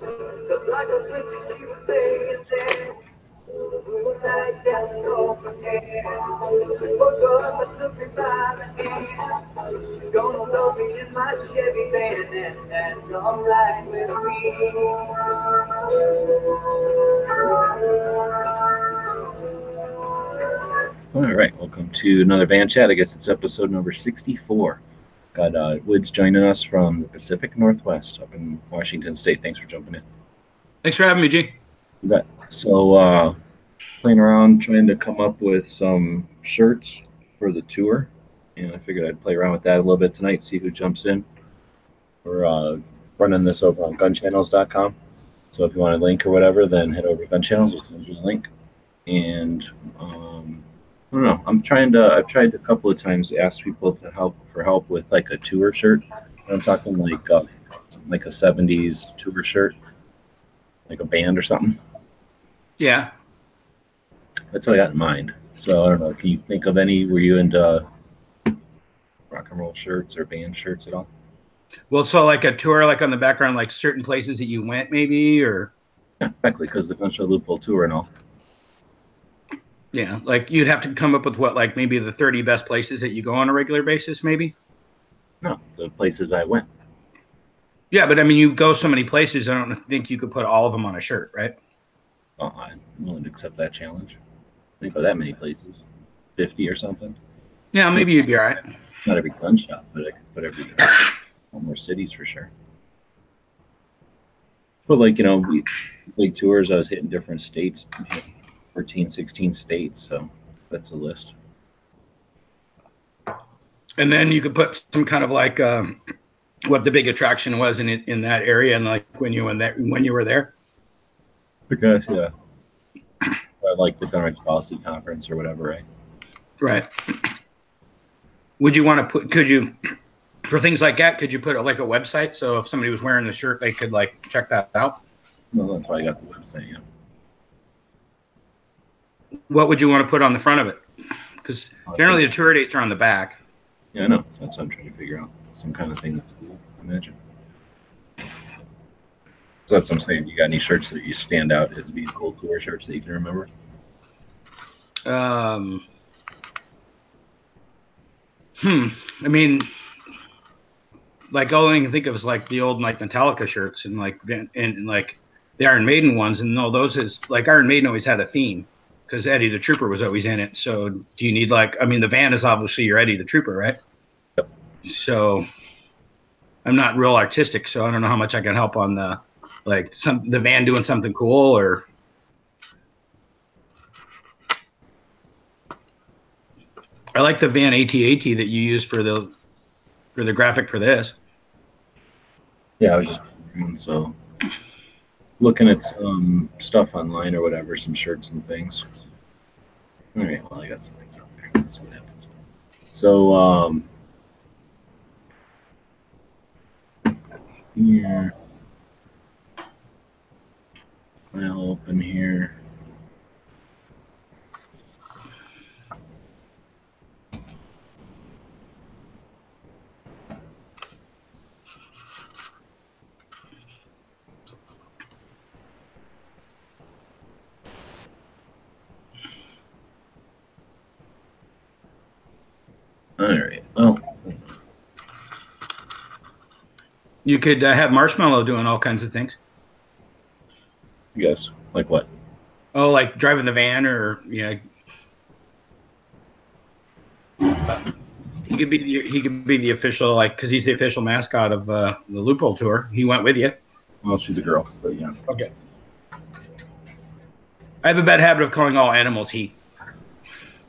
Cause like a princess, she was there. Me alright All right, welcome to another van chat. I guess it's episode number 64. Got uh, Woods joining us from the Pacific Northwest up in Washington State. Thanks for jumping in. Thanks for having me, G. You bet. So, uh, playing around trying to come up with some shirts for the tour, and I figured I'd play around with that a little bit tonight, see who jumps in. We're uh, running this over on gunchannels.com. So, if you want a link or whatever, then head over to Gun Channels. We'll send you a link. And um, I don't know. I'm trying to. I've tried a couple of times to ask people to help for help with like a tour shirt. I'm talking like uh, like a '70s tour shirt, like a band or something. Yeah. That's what I got in mind. So I don't know. Can you think of any? Were you into rock and roll shirts or band shirts at all? Well, so like a tour, like on the background, like certain places that you went, maybe, or Yeah, exactly. Because the Gunshot Loophole tour and all. Yeah, like you'd have to come up with what, like maybe the 30 best places that you go on a regular basis, maybe. No, the places I went. Yeah, but I mean, you go so many places, I don't think you could put all of them on a shirt, right? Oh, I'm willing to accept that challenge. I think go that many places, fifty or something. Yeah, maybe you'd be all right. Not every gun shop, but I could put every one more cities for sure. But like you know, we, big tours. I was hitting different states, 14, 16 states. So that's a list. And then you could put some kind of like um, what the big attraction was in in that area, and like when you went there, when you were there. Because yeah, I like the Gun Rights Policy Conference or whatever, right? Right. Would you want to put? Could you, for things like that, could you put like a website so if somebody was wearing the shirt, they could like check that out? Well, that's why I got the website. Yeah. What would you want to put on the front of it? Because generally the tour dates are on the back. Yeah, I know. So that's what I'm trying to figure out. Some kind of thing that's cool. I imagine. So that's what I'm saying. You got any shirts that you stand out as being cool tour shirts that you can remember? Um, hmm. I mean, like all I can think of is like the old like Metallica shirts and like and, and like the Iron Maiden ones, and all those is like Iron Maiden always had a theme because Eddie the Trooper was always in it. So do you need like I mean the van is obviously your Eddie the Trooper, right? Yep. So I'm not real artistic, so I don't know how much I can help on the like some the van doing something cool or I like the van AT-AT that you used for the for the graphic for this. Yeah, I was just so looking at some stuff online or whatever, some shirts and things. All right, well, I got some things out there. Let's see what happens. So, um, here, file open here. All right. Well, You could uh, have Marshmallow doing all kinds of things. yes. Like what? Oh, like driving the van, or yeah. He could be the, he could be the official like because he's the official mascot of uh, the Loophole Tour. He went with you. Well, she's a girl, but yeah. Okay. I have a bad habit of calling all animals he.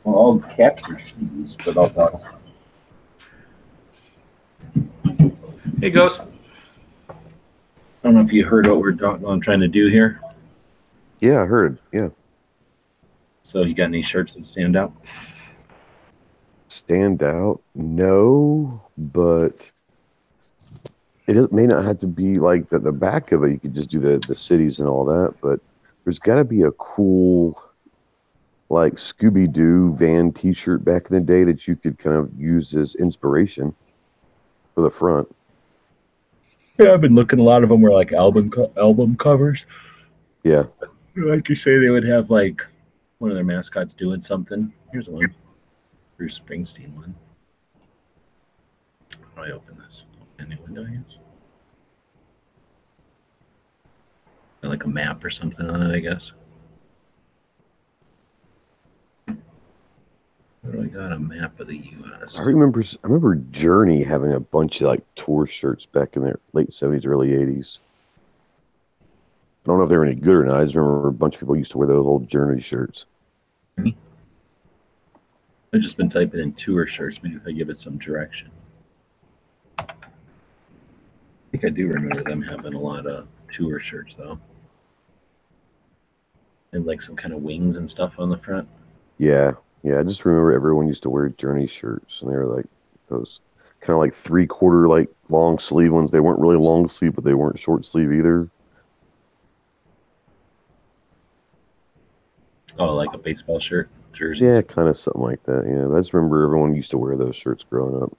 Well, all cats are she's, but all dogs. Hey, Ghost. I don't know if you heard what we're what I'm trying to do here. Yeah, I heard. Yeah. So, you got any shirts that stand out? Stand out? No, but it may not have to be like the, the back of it. You could just do the, the cities and all that, but there's got to be a cool, like Scooby Doo van t shirt back in the day that you could kind of use as inspiration for the front. Yeah, I've been looking. A lot of them were like album co- album covers. Yeah. Like you say, they would have like one of their mascots doing something. Here's one, Bruce Springsteen one. How do I open this? Any window here? Like a map or something on it, I guess. What do I got? A map of the U.S. I remember I remember Journey having a bunch of like tour shirts back in their late seventies, early eighties. I don't know if they were any good or not. I just remember a bunch of people used to wear those old Journey shirts. I've just been typing in tour shirts. Maybe if I give it some direction. I think I do remember them having a lot of tour shirts though. And like some kind of wings and stuff on the front. Yeah, yeah. I just remember everyone used to wear Journey shirts, and they were like those kind of like three quarter like long sleeve ones. They weren't really long sleeve, but they weren't short sleeve either. Oh, like a baseball shirt, jersey. Yeah, kind of something like that. Yeah, I just remember everyone used to wear those shirts growing up.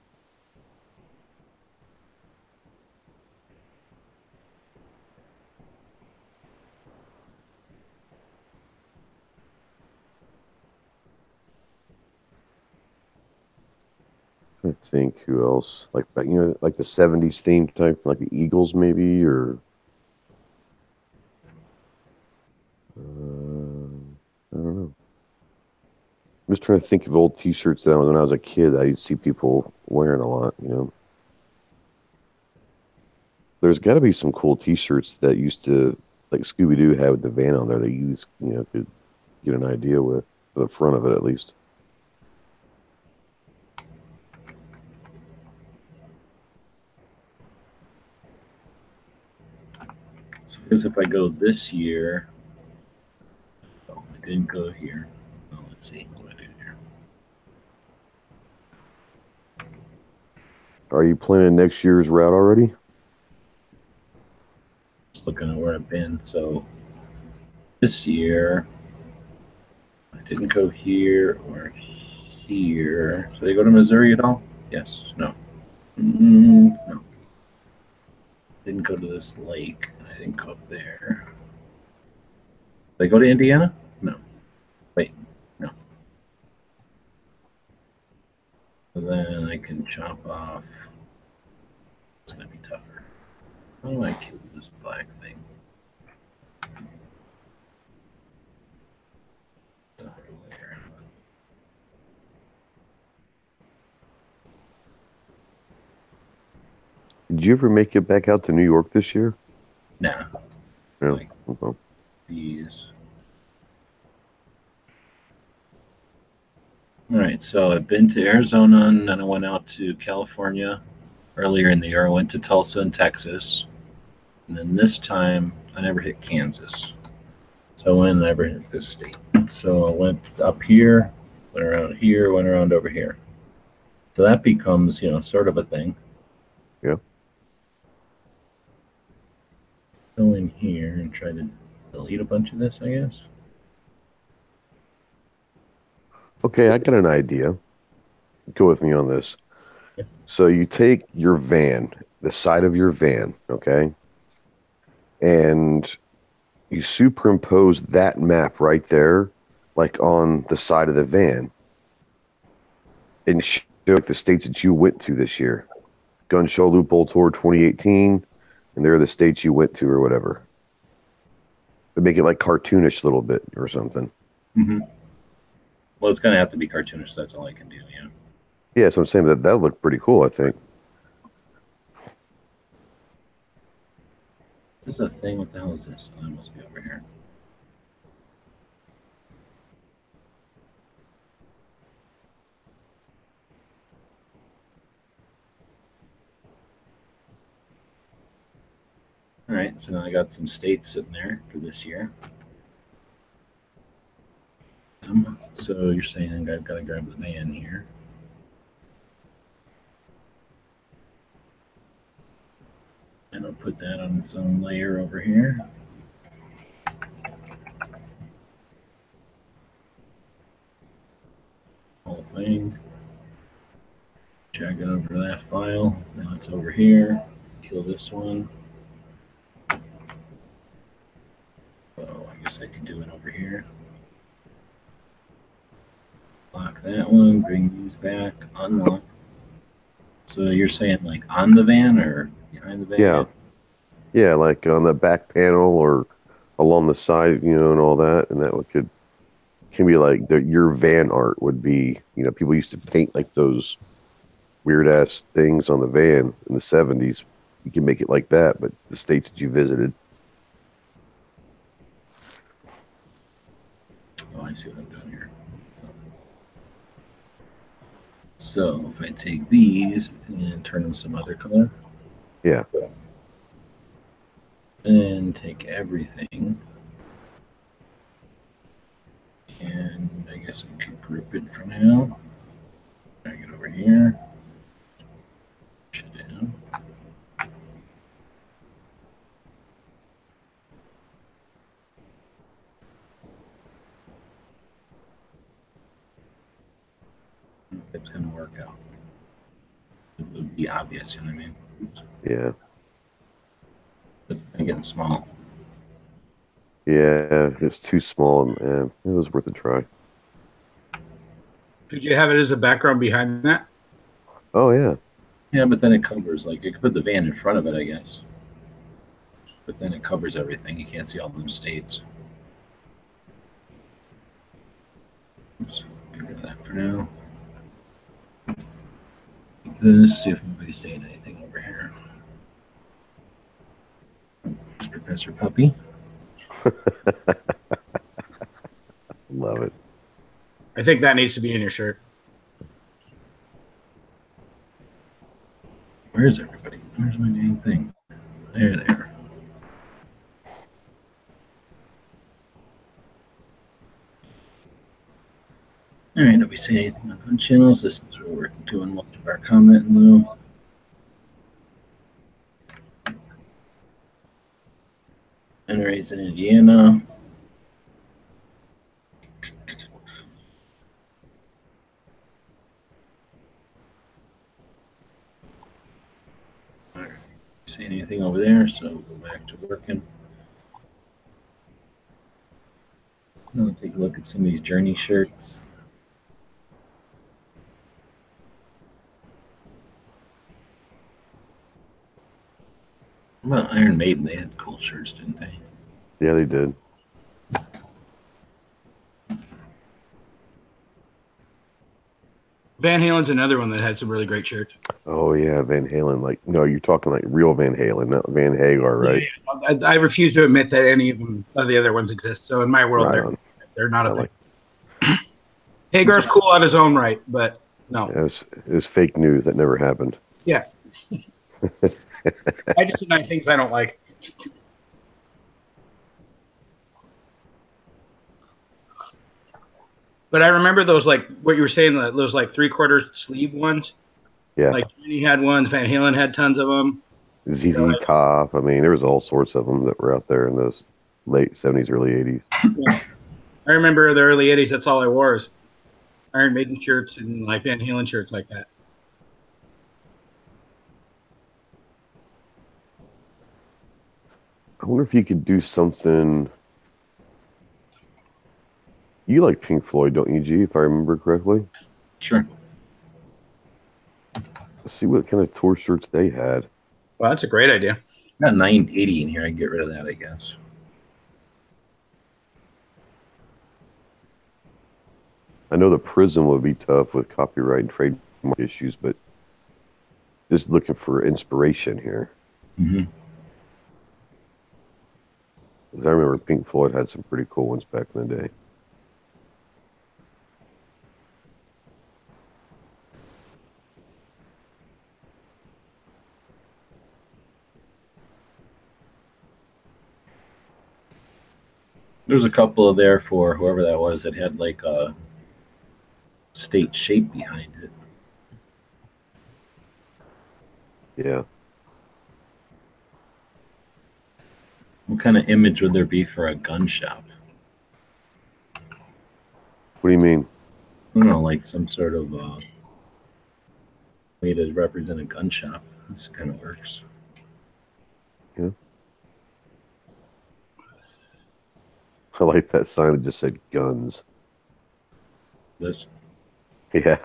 I think who else like you know like the '70s themed type, like the Eagles maybe or. Um, I don't know. I'm just trying to think of old T-shirts that when I was a kid I would see people wearing a lot. You know, there's got to be some cool T-shirts that used to like Scooby Doo had with the van on there that you you know could get an idea with the front of it at least. Because if I go this year, oh, I didn't go here. Oh, let's see. What I do here? Are you planning next year's route already? Just looking at where I've been. So this year, I didn't go here or here. So they go to Missouri at all? Yes. No. Mm, no. Didn't go to this lake. Didn't up there. They go to Indiana? No. Wait. No. So then I can chop off. It's gonna be tougher. How do I kill this black thing? Did you ever make it back out to New York this year? No. Like- Okay. these. All right, so I've been to Arizona and then I went out to California earlier in the year. I went to Tulsa and Texas. And then this time I never hit Kansas. So I went and never hit this state. So I went up here, went around here, went around over here. So that becomes, you know, sort of a thing. Yeah. Go in here and try to delete a bunch of this, I guess. Okay, I got an idea. Go with me on this. Yeah. So you take your van, the side of your van, okay, and you superimpose that map right there, like on the side of the van, and show like the states that you went to this year. Gun Show Loophole Tour 2018, and there are the states you went to or whatever. But make it like cartoonish a little bit or something. Mm-hmm. Well, it's gonna have to be cartoonish. That's all I can do. Yeah. Yeah, so I'm saying that that looked pretty cool. I think. This is a thing. What the hell is this? Oh, it must be over here. All right, so now I got some states sitting there for this year. Um, so you're saying I've got to grab the van here. And I'll put that on its own layer over here. Whole thing. Drag it over to that file. Now it's over here. kill this one. Oh, I guess I can do it over here. Lock that one, bring these back, unlock. So you're saying like on the van or behind the van? Yeah. Yeah, like on the back panel or along the side, you know, and all that, and that could can be like the, your van art would be. You know, people used to paint like those weird ass things on the van in the seventies. You can make it like that, but the states that you visited. Oh, I see what I'm doing here. So if I take these and turn them some other color. Yeah. And take everything. And I guess I can group it for now. Drag it over here. Push it down. It's gonna work out. It would be obvious, you know what I mean? Yeah. But I'm getting small. Yeah, it's too small, man. It was worth a try. Could you have it as a background behind that? Oh yeah. Yeah, but then it covers like you could put the van in front of it, I guess. But then it covers everything. You can't see all them states. Oops, get rid of that for now. This, see if anybody's saying anything over here. It's Professor Puppy. Love it. I think that needs to be in your shirt. Where's everybody? Where's my dang thing? There they are. All right, nobody say anything on channels. This is where we're doing most of our commenting though. NRA's in Indiana. see anything over there, so we'll go back to working. I'll take a look at some of these journey shirts. About Iron Maiden? They had cool shirts, didn't they? Yeah, they did. Van Halen's another one that had some really great shirts. Oh yeah, Van Halen. Like no, you're talking like real Van Halen, not Van Hagar, right? I, I refuse to admit that any of them of the other ones exist. So in my world, Right they're they're not I a thing. Hagar's cool on his own right, but no. It was, it was fake news. That never happened. I just deny things I don't like. But I remember those like what you were saying, those like three quarter sleeve ones. Yeah. Like Journey had ones, Van Halen had tons of them. ZZ Right. Top. I mean, there was all sorts of them that were out there in those late '70s, early '80s. I remember the early '80s. That's all I wore is Iron Maiden shirts and like Van Halen shirts like that. I wonder if you could do something. You like Pink Floyd, don't you, G? If I remember correctly. Sure. Let's see what kind of tour shirts they had. Well, that's a great idea. Got 980 in here. I can get rid of that, I guess. I know the Prism would be tough with copyright and trademark issues, but just looking for inspiration here. Mm-hmm. 'Cause I remember Pink Floyd had some pretty cool ones back in the day. There's a couple of there for whoever that was that had like a state shape behind it. Yeah. What kind of image would there be for a gun shop? What do you mean? I don't know, like some sort of uh, way to represent a gun shop. This kind of works. Yeah. I like that sign that just said guns. This. Yeah.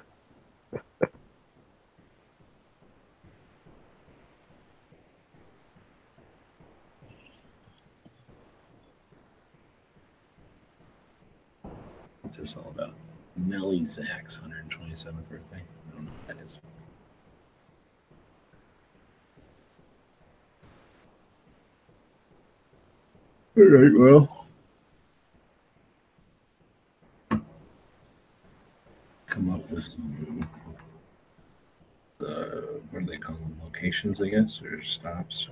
What's this all about? Nellie Zach's 127th birthday. I don't know what that is. All right, well. Come up with some, uh, what do they call them? Locations, I guess, or stops.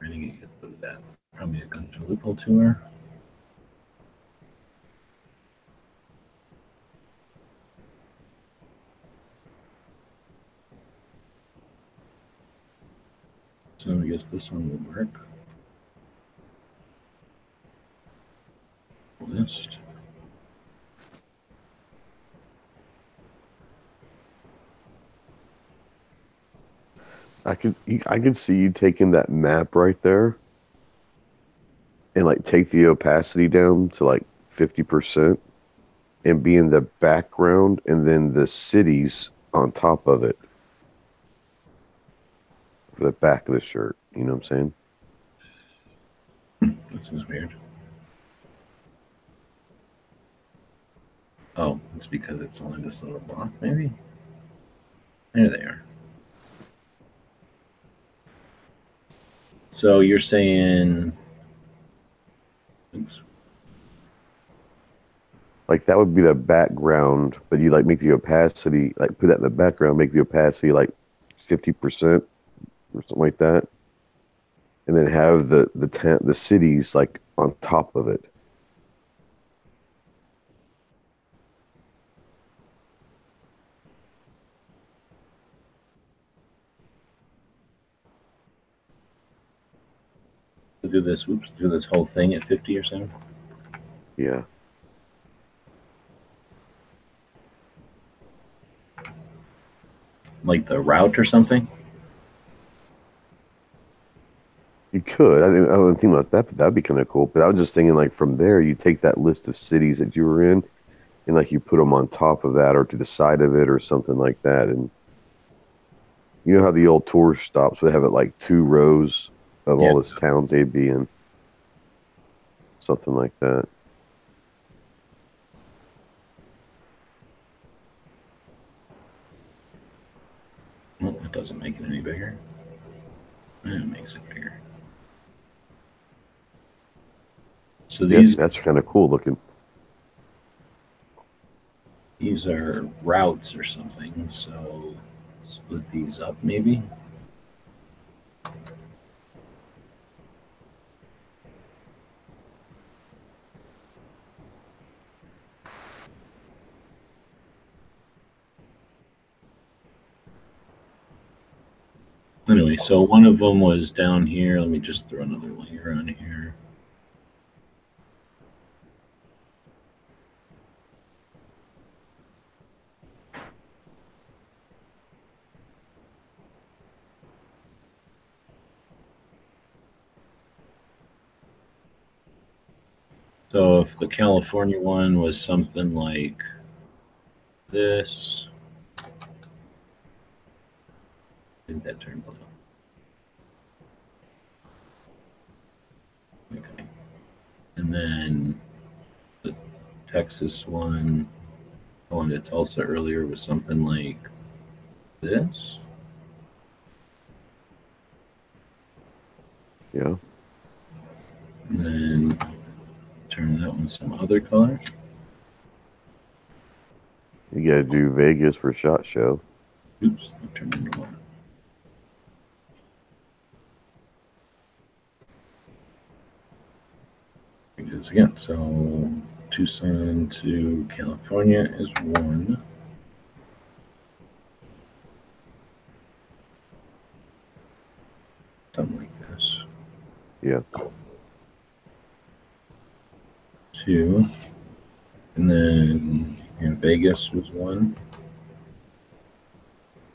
Renegade, what is that? Probably a Gun to Loophole tour. So I guess this one will work. List. I could I could see you taking that map right there and like take the opacity down to like 50% and be in the background and then the cities on top of it the back of the shirt. You know what I'm saying? This is weird. Oh, it's because it's only this little block, maybe? There they are. So you're saying. Oops. Like that would be the background, but you like make the opacity like put that in the background, make the opacity like 50% or something like that. And then have the the ta- the cities like on top of it. to do this, whoops, do this whole thing at 50 or so. Yeah. Like the route or something. You could. I didn't, I didn't think about that, but that'd be kind of cool. But I was just thinking, like, from there, you take that list of cities that you were in, and like you put them on top of that, or to the side of it, or something like that. And you know how the old tour stops would have it like two rows of Yeah. all the towns they'd be in, something like that. Well, that doesn't make it any bigger. That makes it bigger. So Yeah, that's kind of cool looking. these are routes or something. So split these up maybe. Anyway, so one of them was down here. Let me just throw another layer on here. So if the California one was something like this, think that turned blue. Okay. And then the Texas one, I wanted to Tulsa earlier was something like this. Yeah. And then turn that one some other color. You got to do Vegas for Shot Show. Oops, I turned into one. Is again. So Tucson to California is one. Something like this. Yeah. Two. Vegas was one.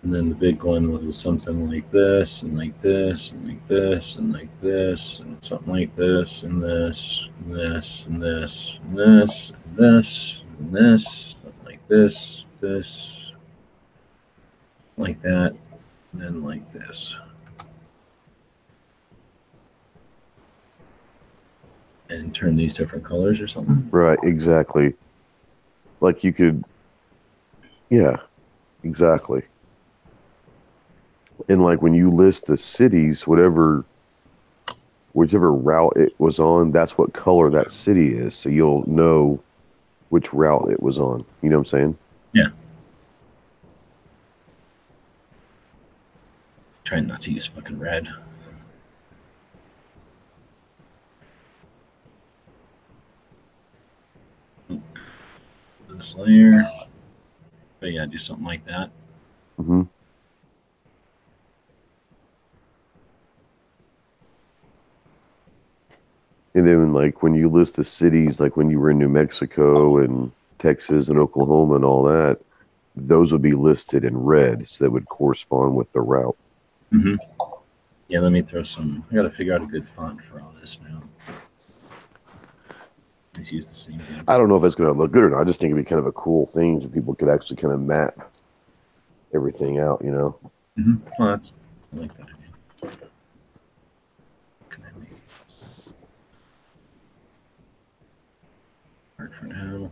And then the big one was something like this, and like this, and like this, and like this, and something like this, and this, and this, and this, and this, and this, and this, something like this, this, like that, and then like this. And turn these different colors or something. Right, exactly. Like you could, yeah, exactly. And like when you list the cities, whatever, whichever route it was on, that's what color that city is. So you'll know which route it was on. You know what I'm saying? Yeah. Trying not to use fucking red. This layer. But yeah, do something like that. hmm And then, like when you list the cities, like when you were in New Mexico and Texas and Oklahoma and all that, those would be listed in red, so that would correspond with the route. Mm-hmm. Yeah, let me throw some. I gotta figure out a good font for all this now. The same. damn- I don't know if it's going to look good or not. I just think it'd be kind of a cool thing so people could actually kind of map everything out, you know? Mhm. Well, that's, I like that idea. Can I make this? For now.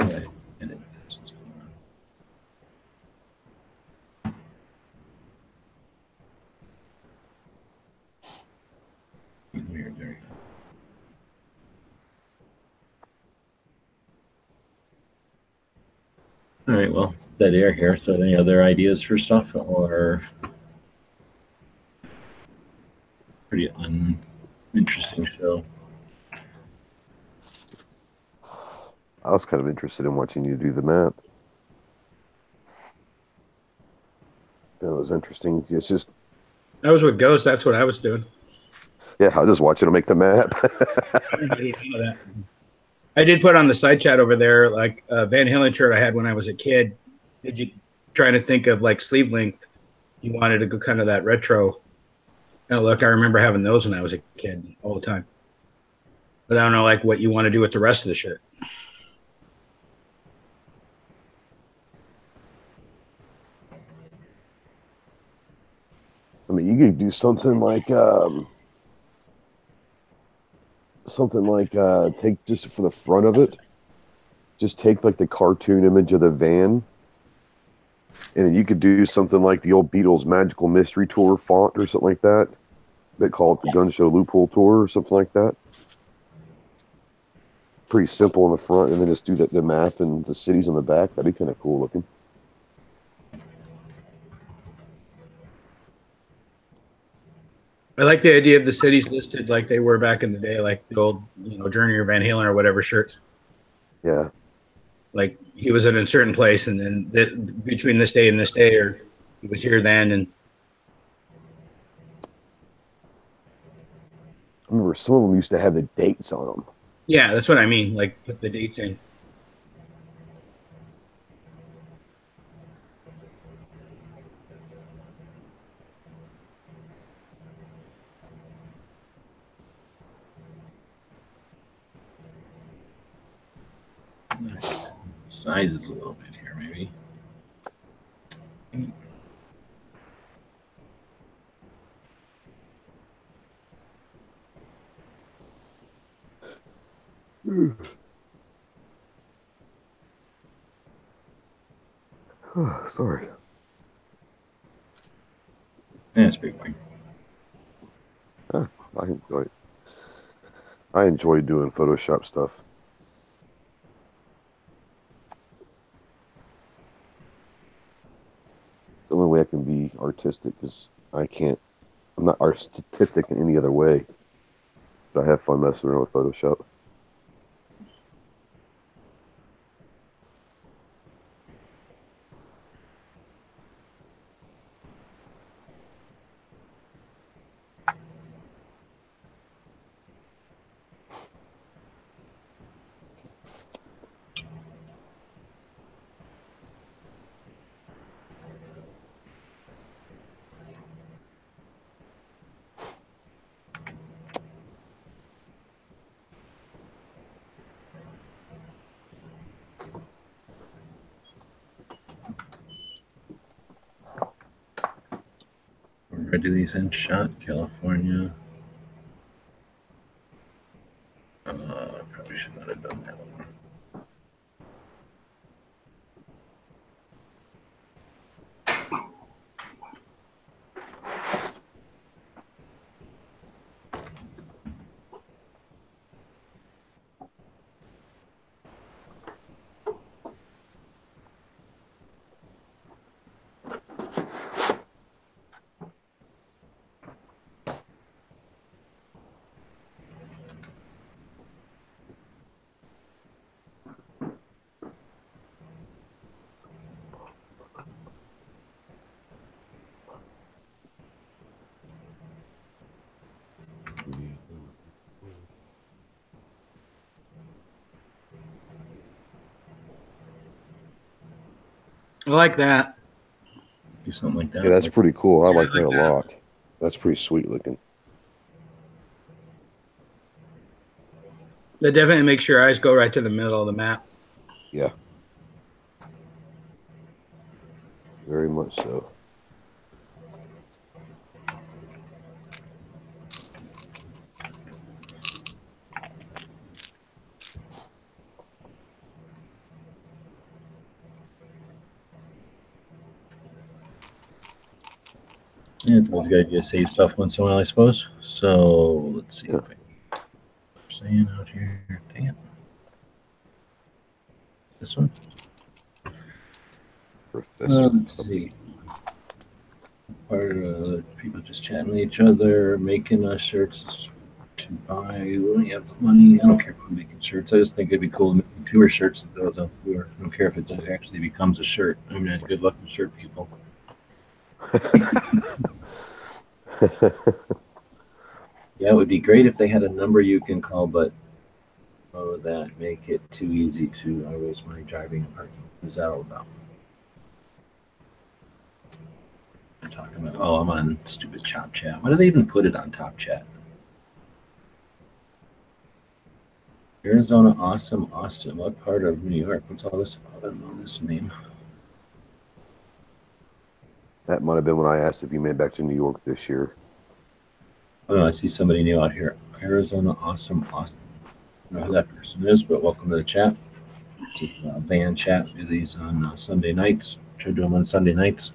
Okay, and then this is going on. Weird, there you. All right, well, dead air here. So, any other ideas for stuff or pretty uninteresting show? I was kind of interested in watching you do the map. That was interesting. It's just, I was with Ghost. That's what I was doing. Yeah, I was just watching him make the map. I didn't know that. I did put on the side chat over there like a Van Halen shirt I had when I was a kid. Did you trying to think of like sleeve length? You wanted to go kind of that retro. And look, I remember having those when I was a kid all the time. But I don't know like what you want to do with the rest of the shirt. I mean, you could do something like, um, something like, uh, take just for the front of it, just take like the cartoon image of the van. And then you could do something like the old Beatles Magical Mystery Tour font or something like that. They call it the Gun Show Loophole Tour or something like that. Pretty simple on the front, and then just do the, the map and the cities on the back. That'd be kind of cool looking. I like the idea of the cities listed like they were back in the day, like the old, you know, Journey or Van Halen or whatever shirts. Yeah. Like he was in a certain place, and then th- between this day and this day, or he was here then, and I remember some of them used to have the dates on them. yeah, that's what I mean. Like put the dates in. Sizes a little bit here, maybe. Sorry. Yeah, it's pretty fine. Ah, I enjoy. I enjoy doing Photoshop stuff. The only way I can be artistic because I can't. I'm not artistic in any other way. But I have fun messing around with Photoshop. Where do these in shot? California. Uh, probably should not have done that one. I like that. Do something like that. Yeah, that's pretty cool. I Yeah, I like that a lot. That's pretty sweet looking. That definitely makes your eyes go right to the middle of the map. Yeah. Very much so. Yeah, it's always a good idea to save stuff once in a while, I suppose. So let's see. If I, am saying out here, dang it. This one. Professor. Uh, let's see. Part uh, people just chatting with each other, making us shirts to buy. We only have the money. I don't care if I'm making shirts. I just think it'd be cool to make tour shirts that goes on tour. I don't care if it actually becomes a shirt. I mean, good luck with shirt people. Yeah, it would be great if they had a number you can call, but oh, that make it too easy to always my driving and parking. What's that all about? I'm talking about. Oh, I'm on stupid Top Chat. Why do they even put it on Top Chat? Arizona, awesome, Austin. What part of New York? What's all this about? I don't know this name. That might have been when I asked if you made it back to New York this year. Oh, I see somebody new out here. Arizona, awesome, Austin. I don't know who that person is, but welcome to the chat. To, uh, van chat. Do these on uh, Sunday nights. Try to do them on Sunday nights.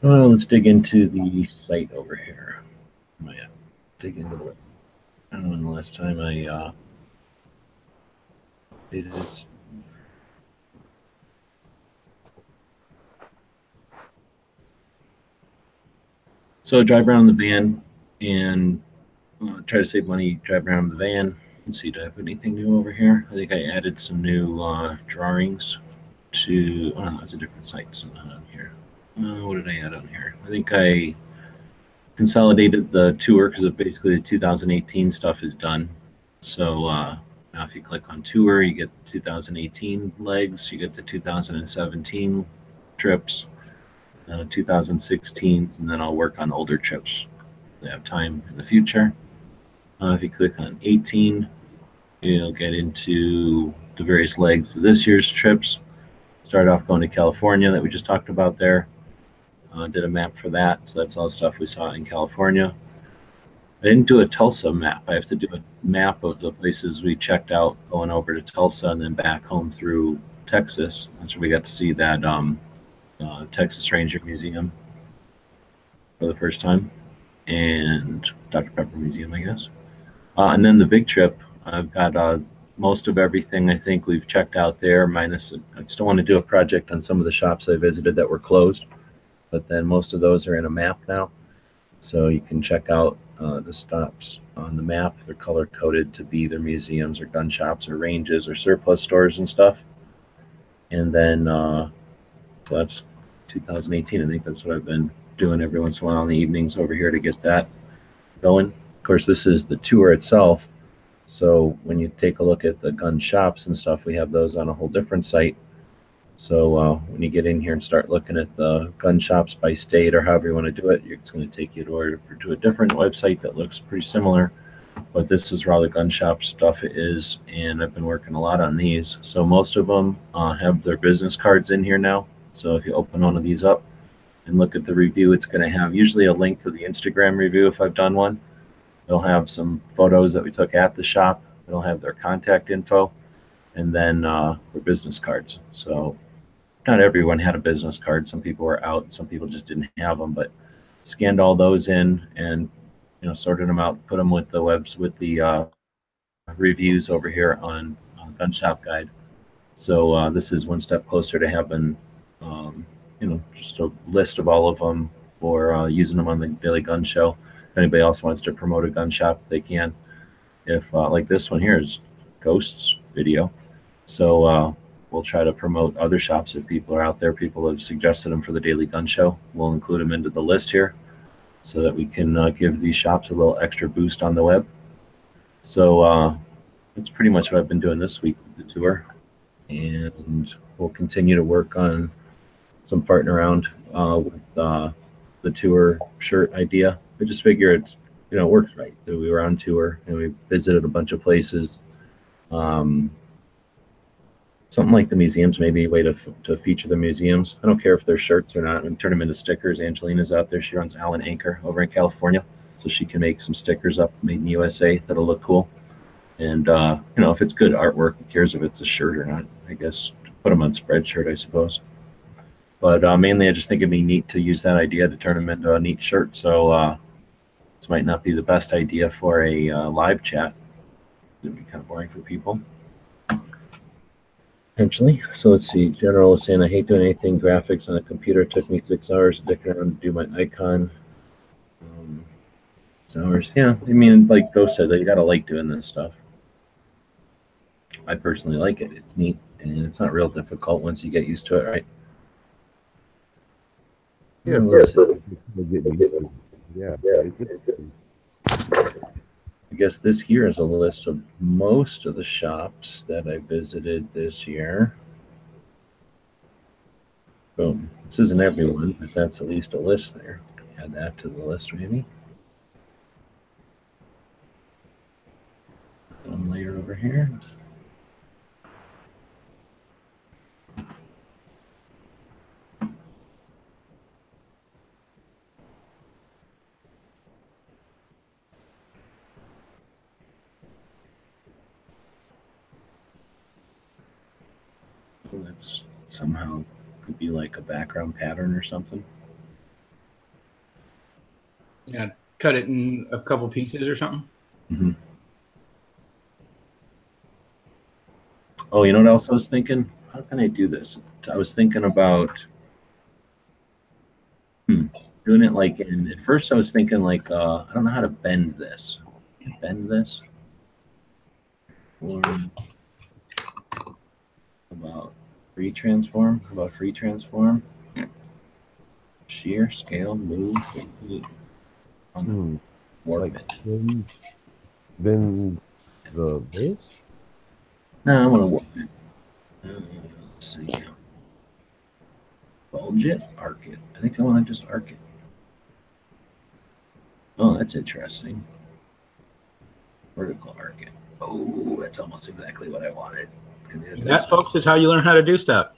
Well, let's dig into the site over here. Am I? Dig into it. I don't know when the last time I uh, did. So I drive around in the van and uh, try to save money. Drive around in the van. Let's see, do I have anything new over here? I think I added some new uh, drawings to. Oh, no, it's a different site. So not on here. Uh, what did I add on here? I think I consolidated the tour because basically the 2018 stuff is done. So uh, now if you click on tour, you get 2018 legs, you get the 2017 trips, uh, 2016, and then I'll work on older trips. If I have time in the future. Uh, if you click on 18, you'll get into the various legs of this year's trips. Start off going to California that we just talked about there. Uh, did a map for that, so that's all the stuff we saw in California. I didn't do a Tulsa map. I have to do a map of the places we checked out going over to Tulsa and then back home through Texas. That's where we got to see that um, uh, Texas Ranger Museum for the first time, and Dr. Pepper Museum, I guess. Uh, and then the big trip, I've got uh, most of everything I think we've checked out there, minus I still want to do a project on some of the shops I visited that were closed, but then most of those are in a map now. So you can check out uh, the stops on the map. They're color coded to be either museums or gun shops or ranges or surplus stores and stuff. And then that's 2018. I think that's what I've been doing every once in a while in the evenings over here to get that going. Of course, this is the tour itself. So when you take a look at the gun shops and stuff, we have those on a whole different site. So uh, when you get in here and start looking at the gun shops by state or however you want to do it, it's going to take you to, to a different website that looks pretty similar. But this is where all the gun shop stuff is, and I've been working a lot on these. So most of them uh, have their business cards in here now. So if you open one of these up, and look at the review, it's going to have usually a link to the Instagram review if I've done one. It'll have some photos that we took at the shop. It'll have their contact info, and then uh, their business cards. So not everyone had a business card. Some people were out, some people just didn't have them. But scanned all those in and you know sorted them out, put them with the webs with the uh, reviews over here on, on Gun Shop Guide. So uh, this is one step closer to having um, you know just a list of all of them for uh, using them on the Daily Gun Show. If anybody else wants to promote a gun shop, they can. If uh, like this one here is Ghosts video, so uh, we'll try to promote other shops if people are out there. People have suggested them for the Daily Gun Show. We'll include them into the list here so that we can uh, give these shops a little extra boost on the web. So uh, that's pretty much what I've been doing this week with the tour, and we'll continue to work on some farting around uh, with uh, the tour shirt idea. I just figure it's you know it works right. We were on tour and we visited a bunch of places. Um, something like the museums, maybe a way to, to feature the museums. I don't care if they're shirts or not, and turn them into stickers. Angelina's out there. She runs Allen Anchor over in California, so she can make some stickers up made in USA that'll look cool. And uh, you know, if it's good artwork, who cares if it's a shirt or not? I guess put them on Spreadshirt, I suppose. But uh, mainly, I just think it'd be neat to use that idea to turn them into a neat shirt. So uh, this might not be the best idea for a uh, live chat. It'd be kind of boring for people. Potentially. So let's see. General is saying, I hate doing anything graphics on a computer. It took me six hours to dick around to do my icon. Um, six hours. Yeah. I mean, like Ghost said, you got to like doing this stuff. I personally like it. It's neat and it's not real difficult once you get used to it, right? Yeah, Let's see. we're getting used to it. Yeah, I guess this here is a list of most of the shops that I visited this year. Boom. This isn't everyone, but that's at least a list there. Add that to the list, maybe. One layer over here. That's somehow could be like a background pattern or something. Yeah, cut it in a couple pieces or something. Mm-hmm. Oh, you know what else I was thinking? How can I do this? I was thinking about hmm, doing it like in. At first, I was thinking like uh, I don't know how to bend this. Bend this. Or about free transform. How about free transform? Shear, scale, move, on Hmm, warp Like- it. Then, then the base? No, I want to warp it. Uh, let's see. Bulge it, arc it. I think I want to just arc it. Oh, that's interesting. Vertical arc it. Oh, that's almost exactly what I wanted. 'Cause it is this- That, folks, is how you learn how to do stuff.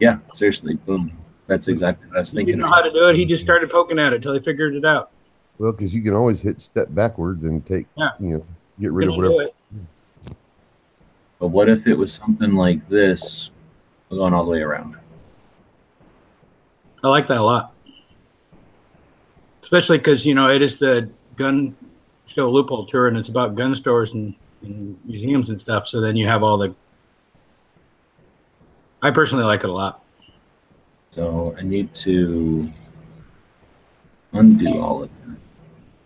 Yeah, seriously, boom. That's exactly what I was He thinking. didn't know how to do it. He just started poking at it till he figured it out. Well, because you can always hit step backwards and take, Yeah. you know, get rid of Couldn't do whatever. But what if it was something like this going all the way around? I like that a lot. Especially because, you know, it is the gun show loophole tour and it's about gun stores and, and museums and stuff. So then you have all the. I personally like it a lot. So I need to undo all of it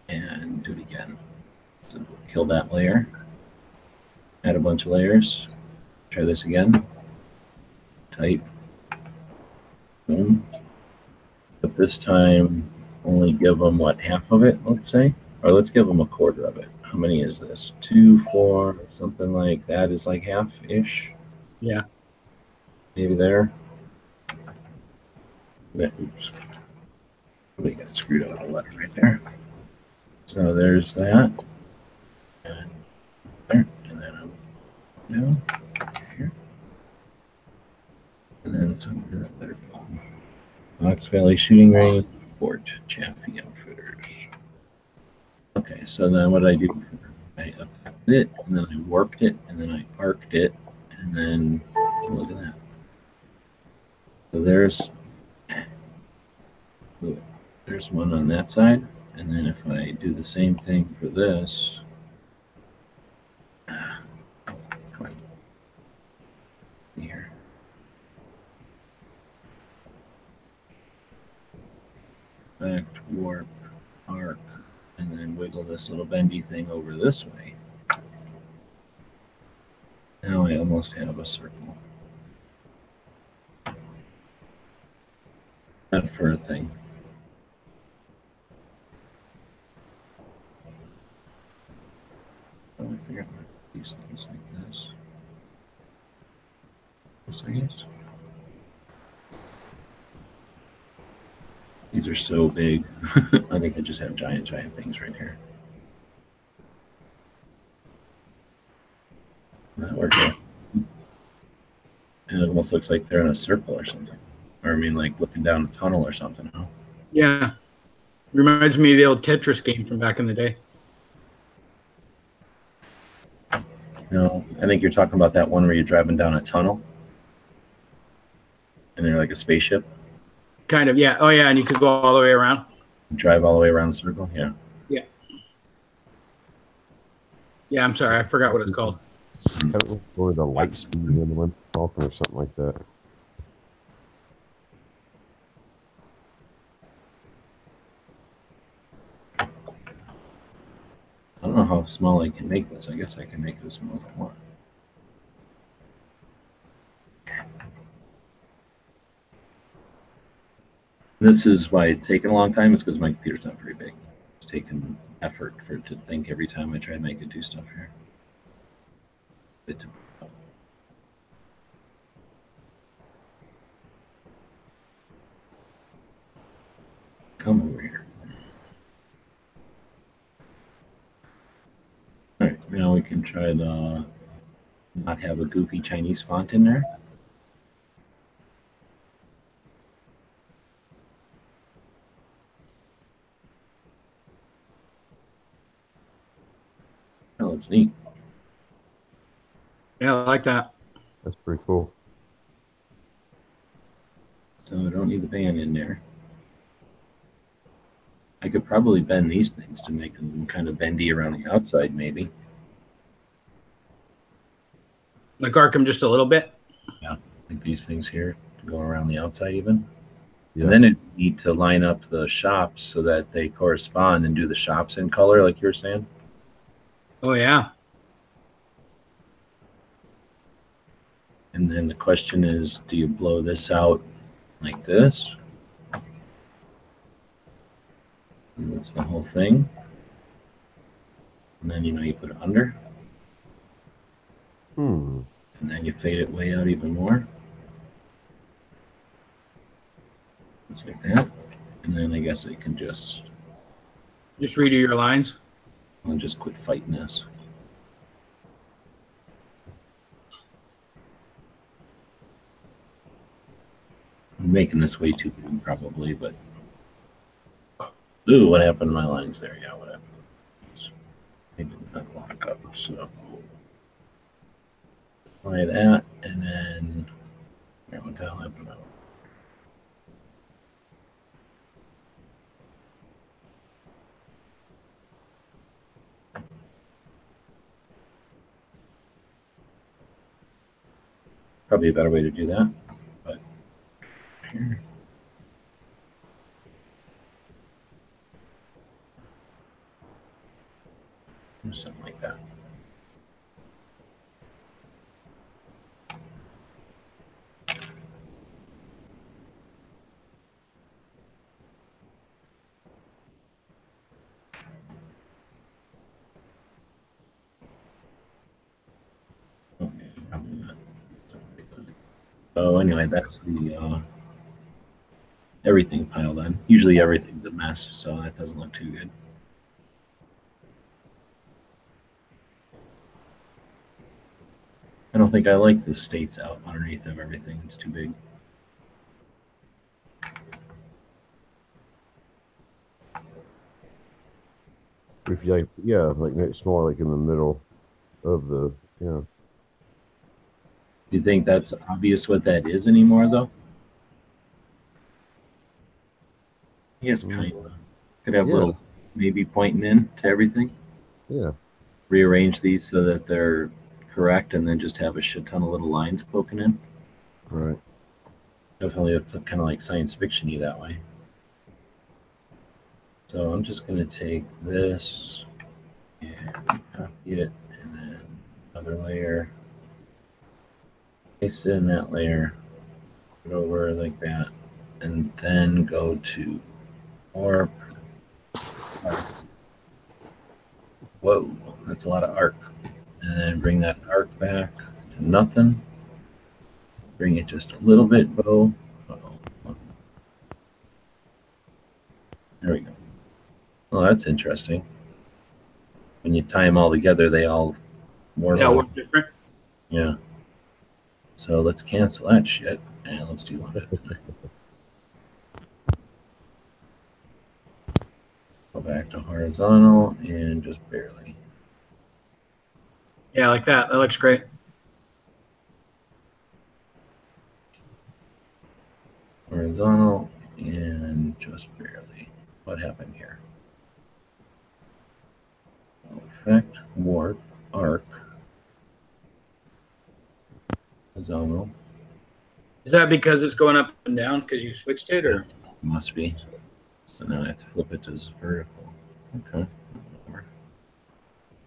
and do it again. So kill that layer. Add a bunch of layers. Try this again. Type. Boom. But this time, only give them what half of it, let's say, or let's give them a quarter of it. How many is this? Two, four, something like that is like half ish. Yeah. Maybe there. Oops. We got screwed up a letter right there. So there's that. And there, and then I'm down here. And then somewhere that better go. Valley Shooting Range, Fort Chaffee. Okay, so then what did I do? I affected it, and then I warped it, and then I arced it, and then look at that. So there's there's one on that side, and then if I do the same thing for this, here. Effect, warp, arc, and then wiggle this little bendy thing over this way. Now I almost have a circle. That for a thing. Oh, I how these things like this. This, I guess. These are so big. I think I just have giant, giant things right here. That worked out. And it almost looks like they're in a circle or something. Or I mean, like looking down a tunnel or something. Huh? Yeah. Reminds me of the old Tetris game from back in the day. No, I think you're talking about that one where you're driving down a tunnel, and they're like a spaceship. Kind of, yeah. Oh, yeah. And you could go all the way around. Drive all the way around the circle. Yeah. Yeah, Yeah, I'm sorry. I forgot what it's called. Or the light speed in the Olympic Falcon or something like that. I don't know how small I can make this. I guess I can make it as small as I want. This is why it's taken a long time. Is because my computer's not very big. It's taken effort for it to think every time I try to make it do stuff here. Come over here. All right, now we can try the not have a goofy Chinese font in there. It's neat. Yeah, I like that. That's pretty cool. So I don't need the band in there. I could probably bend these things to make them kind of bendy around the outside, maybe. Like Arkham just a little bit. Yeah, like these things here to go around the outside, even. Yeah. And then it need to line up the shops so that they correspond and do the shops in color, like you were saying. Oh, yeah. And then the question is, do you blow this out like this? And that's the whole thing. And then you know you put it under, Hmm. and then you fade it way out even more. Just like that. And then I guess I can just Just redo your lines. I'll just quit fighting this. I'm making this way too big probably, but ooh, what happened to my lines there? Yeah, what happened? They did not lock up, so apply that and then yeah, what the hell happened? Probably a better way to do that, but here. Something like that. So anyway, that's the uh, everything pile then. Usually everything's a mess, so that doesn't look too good. I don't think I like the states out underneath of everything. It's too big. If you like, yeah, like make it like in the middle of the, yeah. Do you think that's obvious what that is anymore, though? Yes, Mm. kind of. Could have Yeah. little maybe pointing in to everything. Yeah. Rearrange these so that they're correct, and then just have a shit ton of little lines poking in. Right. Definitely, it's kind of like science fiction-y that way. So I'm just gonna take this and copy it, and then another layer. Paste it in that layer. Put it over like that, and then go to warp. Whoa, that's a lot of arc. And then bring that arc back to nothing. Bring it just a little bit below. Uh-oh. There we go. Well, that's interesting. When you tie them all together, they all more. Yeah, look different. Yeah. So let's cancel that shit and let's do one. Go back to horizontal and just barely. Yeah, like that. That looks great. Horizontal and just barely. What happened here? Effect, warp, arc, horizontal. Is that because it's going up and down because you switched it, or Must be. So now I have to flip it to vertical. Okay.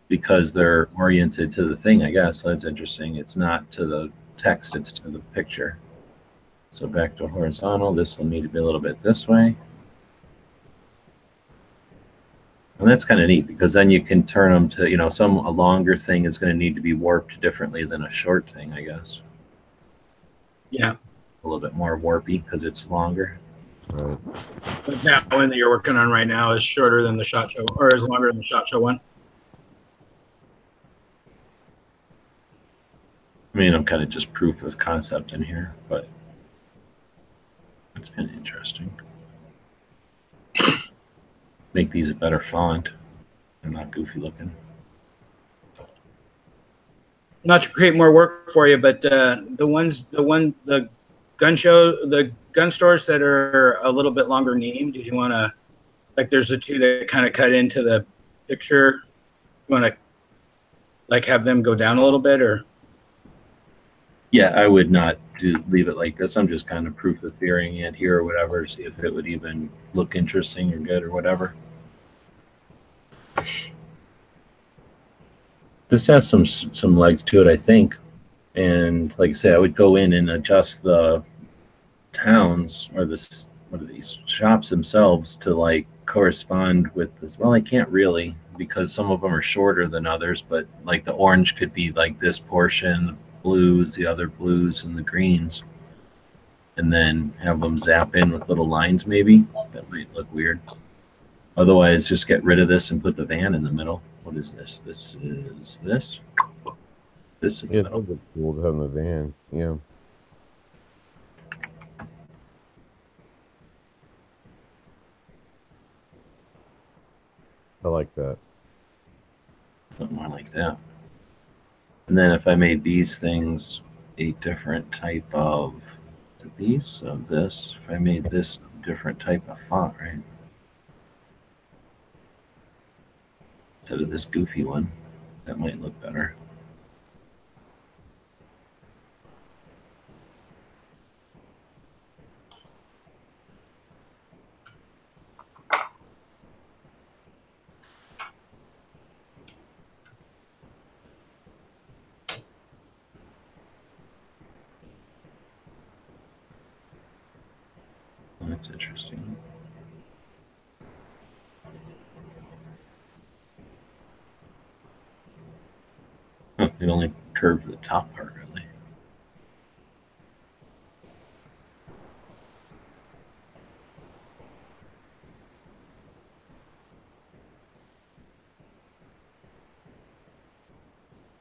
Because they're oriented to the thing, I guess. That's interesting. It's not to the text, it's to the picture. So back to horizontal. This will need to be a little bit this way. And that's kind of neat because then you can turn them to, you know, some a longer thing is going to need to be warped differently than a short thing, I guess. Yeah, A little bit more warpy because it's longer. Right. But that one that you're working on right now is shorter than the shot show, or is longer than the shot show one. I mean, I'm kind of just proof of concept in here, but it's kind of interesting. Make these a better font. They're not goofy looking. Not to create more work for you, but uh, the ones, the one, the gun show, the gun stores that are a little bit longer named. Did you want to, like, there's the two that kind of cut into the picture. You want to, like, have them go down a little bit, or Yeah, I would not do leave it like this. I'm just kind of proof of theorying it here or whatever, see if it would even look interesting or good or whatever. This has some some legs to it, I think. And like I say, I would go in and adjust the towns or this what are these shops themselves to like correspond with this. Well, I can't really because some of them are shorter than others, but like the orange could be like this portion, the blues, the other blues, and the greens, and then have them zap in with little lines. Maybe that might look weird. Otherwise, just get rid of this and put the van in the middle. What is this? This is this. This is Yeah, that would be cool to have in the van. Yeah. I like that. something more like that. And then if I made these things a different type of these of this, if I made this different type of font, right? Instead of this goofy one, that might look better. That's interesting. Huh, it only curved the top part, really.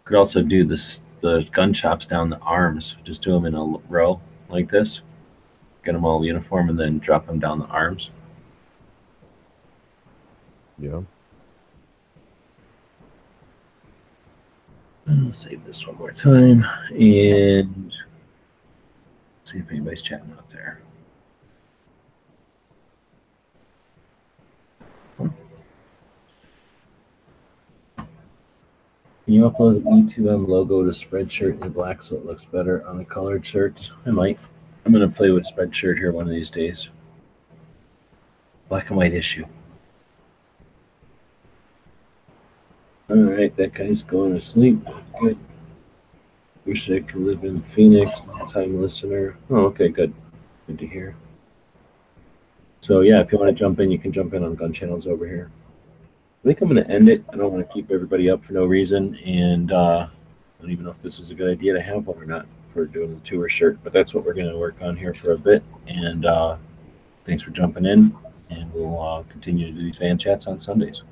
Could also do this the gun chops down the arms. Just do them in a row like this. Get them all uniform and then drop them down the arms. Yeah. I'll save this one more time and see if anybody's chatting out there. Can you upload the E2M logo to Spreadshirt in black so it looks better on the colored shirts? I might. I'm gonna play with Spreadshirt here one of these days. Black and white issue. All right, that guy's going to sleep. Good. Wish I could live in Phoenix. Long time listener. Oh, okay, good. Good to hear. So yeah, if you want to jump in, you can jump in on Gun Channels over here. I think I'm going to end it. I don't want to keep everybody up for no reason, and uh, I don't even know if this is a good idea to have one or not for doing the tour shirt. But that's what we're going to work on here for a bit. And uh, thanks for jumping in, and we'll uh, continue to do these van chats on Sundays.